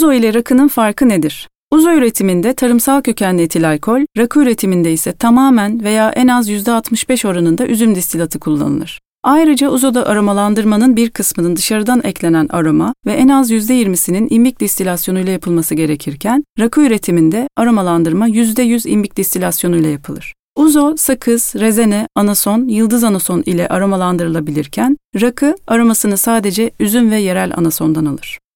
Uzo ile rakının farkı nedir? Uzo üretiminde tarımsal kökenli etil alkol, rakı üretiminde ise tamamen veya en az %65 oranında üzüm distilatı kullanılır. Ayrıca uzoda aromalandırmanın bir kısmının dışarıdan eklenen aroma ve en az %20'sinin imbik distilasyonuyla yapılması gerekirken, rakı üretiminde aromalandırma %100 imbik distilasyonuyla yapılır. Uzo, sakız, rezene, anason, yıldız anason ile aromalandırılabilirken, rakı aromasını sadece üzüm ve yerel anasondan alır.